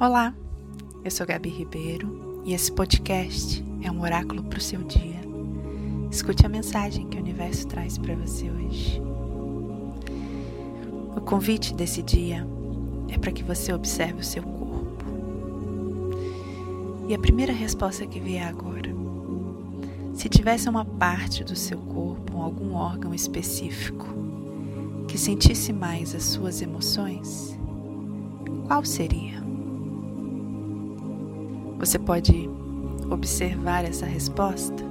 Olá, eu sou Gabi Ribeiro e esse podcast é um oráculo para o seu dia. Escute a mensagem que o universo traz para você hoje. O convite desse dia é para que você observe o seu corpo. E a primeira resposta que vier agora: se tivesse uma parte do seu corpo, algum órgão específico, que sentisse mais as suas emoções, qual seria? Você pode observar essa resposta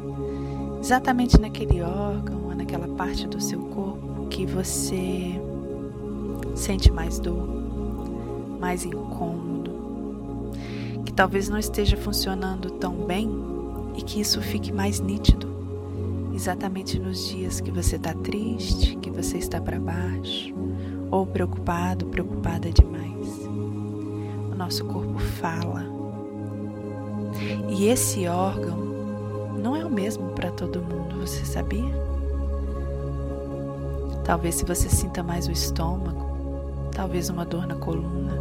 exatamente naquele órgão ou naquela parte do seu corpo que você sente mais dor, mais incômodo, que talvez não esteja funcionando tão bem e que isso fique mais nítido exatamente nos dias que você está triste, que você está para baixo ou preocupado, preocupada demais. O nosso corpo fala e esse órgão não é o mesmo para todo mundo, você sabia? Talvez se você sinta mais o estômago, talvez uma dor na coluna,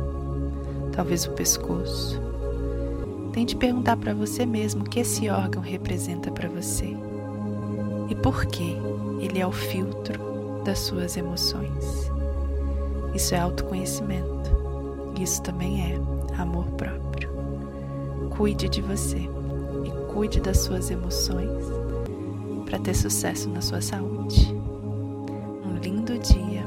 talvez o pescoço. Tente perguntar para você mesmo o que esse órgão representa para você e por que ele é o filtro das suas emoções. Isso é autoconhecimento. Isso também é amor próprio. Cuide de você e cuide das suas emoções para ter sucesso na sua saúde. Um lindo dia.